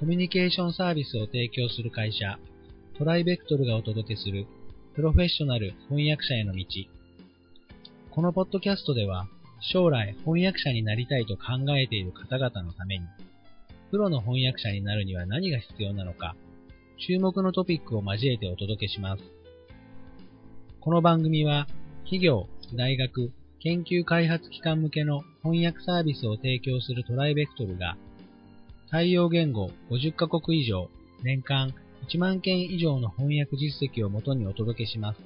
コミュニケーションサービスを提供する会社、トライベクトルがお届けするプロフェッショナル翻訳者への道。このポッドキャストでは、将来翻訳者になりたいと考えている方々のために、プロの翻訳者になるには何が必要なのか、注目のトピックを交えてお届けします。この番組は、企業、大学、研究開発機関向けの翻訳サービスを提供するトライベクトルが、対応言語50カ国以上、年間1万件以上の翻訳実績をもとにお届けします。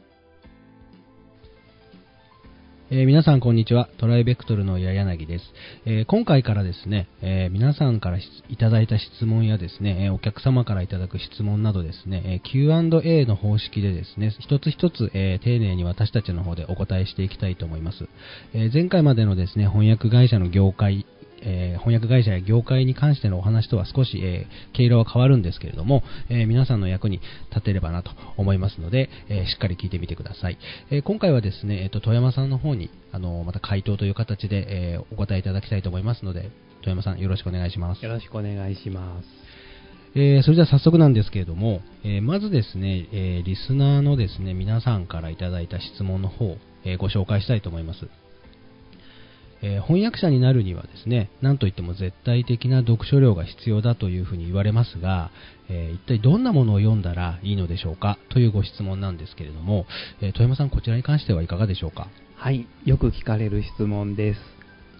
えー、皆さんこんにちは。トライベクトルの矢柳です。えー、今回からですね、えー、皆さんからいただいた質問やですね、えお客様からいただく質問などですね、え Q&A の方式でですね、一つ一つ、え丁寧に私たちの方でお答えしていきたいと思います。え前回までのですね、翻訳会社の業界えー、翻訳会社や業界に関してのお話とは少し、えー、毛色は変わるんですけれども、えー、皆さんの役に立てればなと思いますので、えしっかり聞いてみてください。え今回はですね、えーと、富山さんの方にあのまた回答という形で、えお答えいただきたいと思いますので、富山さんよろしくお願いします。よろしくお願いします。えー、それでは早速なんですけれども、えー、まずですね、えー、リスナーのですね、皆さんからいただいた質問の方、えご紹介したいと思います。えー、翻訳者になるにはですね、なんといっても絶対的な読書量が必要だというふうに言われますが、えー、一体どんなものを読んだらいいのでしょうかというご質問なんですけれども、えー、富山さんこちらに関してはいかがでしょうか？はい、よく聞かれる質問です。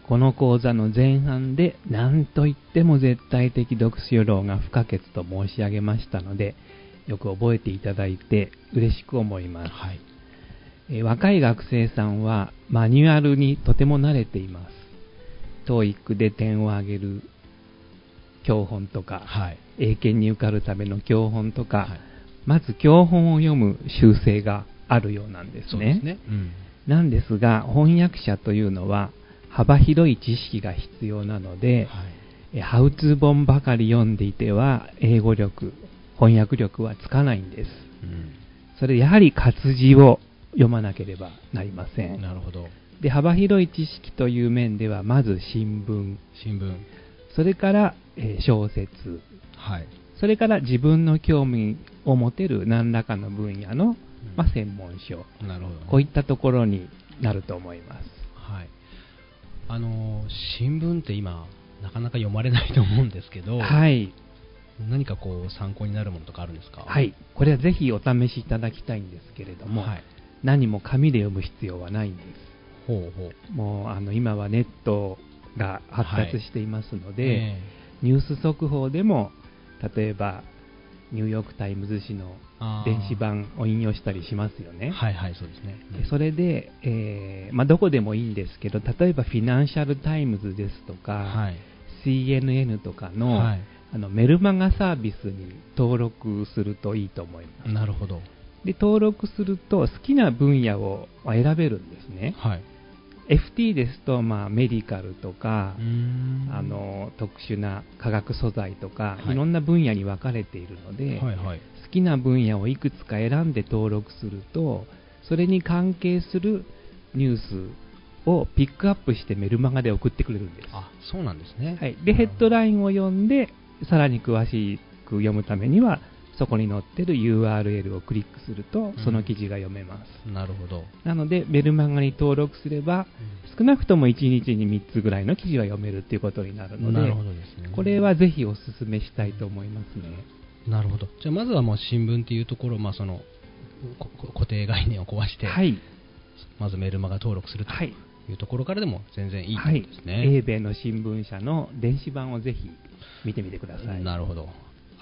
この講座の前半で何といっても絶対的読書量が不可欠と申し上げましたので、よく覚えていただいて嬉しく思います。はいえ若い学生さんはマニュアルにとても慣れています。TOEIC で点を上げる教本とか、はい、英検に受かるための教本とか、はい、まず教本を読む習性があるようなんですね。すねうん、なんですが、翻訳者というのは幅広い知識が必要なので、はい、ハウツー本ばかり読んでいては英語力、翻訳力はつかないんです。うん、それやはり活字を読まなければなりません。なるほど。で、幅広い知識という面では、まず新聞。新聞。それから、えー、小説。はい。それから自分の興味を持てる何らかの分野の、うん、まあ、専門書。なるほど、ね、こういったところになると思います。はい。あのー、新聞って今、なかなか読まれないと思うんですけど、はい。何かこう参考になるものとかあるんですか？はい。これはぜひお試しいただきたいんですけれども、はい、何も紙で読む必要はないんです。ほうほうもうあの今はネットが発達していますので、はいえー、ニュース速報でも例えばニューヨーク・タイムズ紙の電子版を引用したりしますよね。はいはい、そうですね。でそれで、えー、まあ、どこでもいいんですけど、例えばフィナンシャル・タイムズですとか、はい、CNN とかのはい、あのメルマガサービスに登録するといいと思います。なるほど。で、登録すると好きな分野を選べるんですね。はい。FT ですと、まあ、メディカルとかあの特殊な化学素材とか、はい、いろんな分野に分かれているので、はいはい、好きな分野をいくつか選んで登録するとそれに関係するニュースをピックアップしてメルマガで送ってくれるんです。あそうなんですね、はい、でヘッドラインを読んでさらに詳しく読むためにはそこに載ってる URL をクリックすると、その記事が読めます。うん、なるほど。なので、メルマガに登録すれば、少なくとも1日に3つぐらいの記事は読めるっていうことになるので、なるほどですね。これはぜひお勧めしたいと思いますね。なるほど。じゃあ、まずはもう新聞っていうところ、まあ、その、固定概念を壊して、はい、まずメルマガ登録するというところからでも全然いいですね。はい、英米の新聞社の電子版をぜひ見てみてください。なるほど。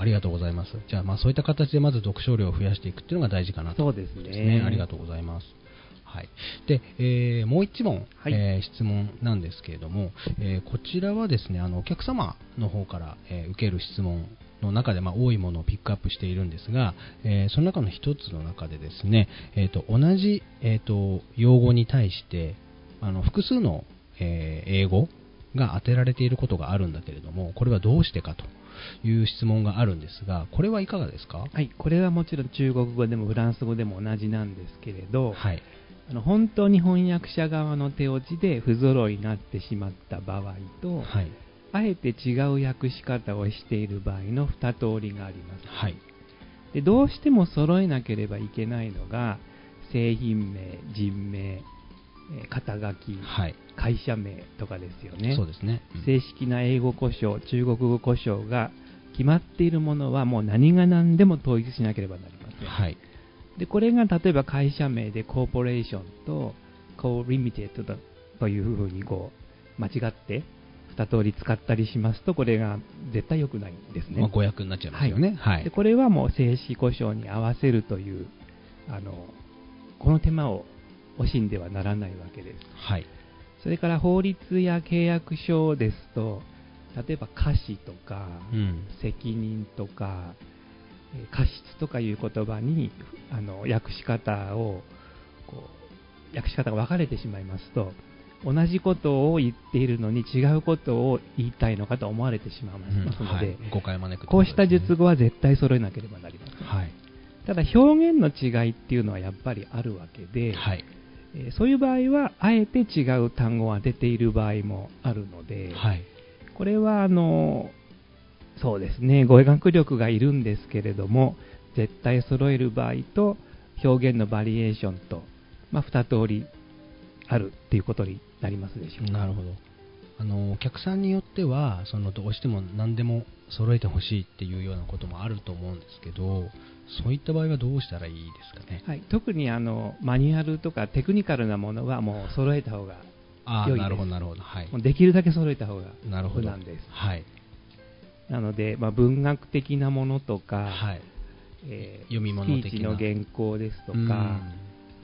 ありがとうございます。じゃあ、まあ、そういった形でまず読書量を増やしていくっていうのが大事かなと、そうですね。ありがとうございます。はい、で、えー、もう1問、はい、えー、質問なんですけれども、えー、こちらはですねあのお客様の方から、え受ける質問の中で、まあ、多いものをピックアップしているんですが、えその中の1つの中でですね、えーと、同じ、えーと、用語に対してあの複数の、え英語が当てられていることがあるんだけれどもこれはどうしてかという質問があるんですが、これはいかがですか？はい、これはもちろん中国語でもフランス語でも同じなんですけれど、はい、あの本当に翻訳者側の手落ちで不揃いになってしまった場合と、はい、あえて違う訳し方をしている場合の2通りがあります。はい。でどうしても揃えなければいけないのが、製品名、人名、えー肩書き、はい。会社名とかですよね。そうですね。うん正式な英語故障、中国語故障が決まっているものはもう何が何でも統一しなければなりません。はい。でこれが例えば会社名でコーポレーションとコーリミテッドというふうにこう間違って二通り使ったりしますとこれが絶対良くないんですね。まあ、誤訳になっちゃいますよね。はい。でこれはもう正式故障に合わせるというあのこの手間を惜しんではならないわけです。はい。それから法律や契約書ですと例えば可視とか、うん。責任とか、えー過失とかいう言葉にあの訳し方をこう訳し方が分かれてしまいますと同じことを言っているのに違うことを言いたいのかと思われてしまいうんますので、はい、誤解を招くこうした術語語は絶対揃えなければなりません、はい。ただ表現の違いっていうのはやっぱりあるわけで、はい。えーそういう場合はあえて違う単語が出ている場合もあるので、はい。これはあのそうですね語学力がいるんですけれども絶対揃える場合と表現のバリエーションと、まあ、2通りあるっていうことになりますでしょうかなるほど。あの、お客さんによっては、その、どうしても何でも揃えてほしいっていうようなこともあると思うんですけど、そういった場合はどうしたらいいですかね？はい、特にあのマニュアルとかテクニカルなものはもう揃えた方が良いですなるほど、なるほど。はいできるだけ揃えた方がなるほど。無難ですはい。なので、まあ、文学的なものとか、はい。えー読み物的なスピーチの原稿ですとか、うん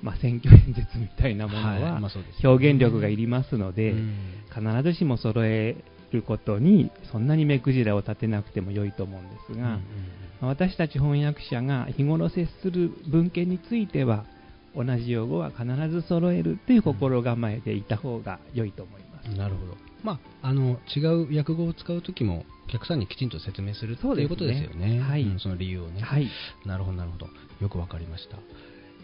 まあ、選挙演説みたいなものは表現力がいりますので、うん必ずしも揃えることにそんなに目くじらを立てなくても良いと思うんですが、私たち翻訳者が日頃接する文献については同じ用語は必ず揃えるという心構えでいた方が良いと思います。なるほど。まあ、あの、違う訳語を使うときも、お客さんにきちんと説明するということですよね。はいうんその理由をね。はい、なるほど、なるほど。よくわかりました。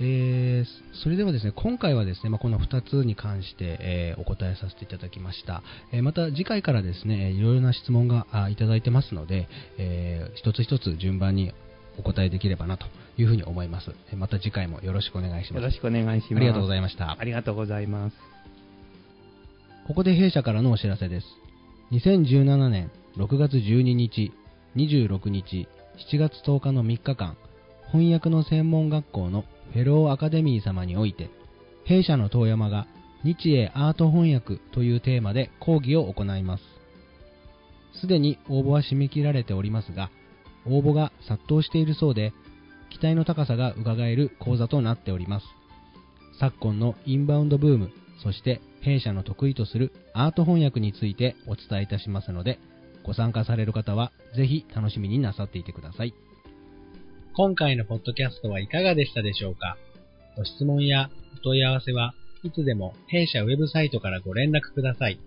えーそれではですね、今回はですね、まあ、この2つに関して、えーお答えさせていただきました。えーまた次回からですね、えーいろいろな質問があいただいてますので、えー一つ一つ順番にお答えできればなというふうに思います。えーまた次回もよろしくお願いします。よろしくお願いします。ありがとうございました。ありがとうございます。ここで弊社からのお知らせです。2017年6月12日、26日、7月10日の3日間、翻訳の専門学校のフェローアカデミー様において、弊社の遠山が日英アート翻訳というテーマで講義を行います。すでに応募は締め切られておりますが、応募が殺到しているそうで、期待の高さが伺える講座となっております。昨今のインバウンドブーム、そして弊社の得意とするアート翻訳についてお伝えいたしますので、ご参加される方はぜひ楽しみになさっていてください。今回のポッドキャストはいかがでしたでしょうか？ご質問やお問い合わせはいつでも弊社ウェブサイトからご連絡ください。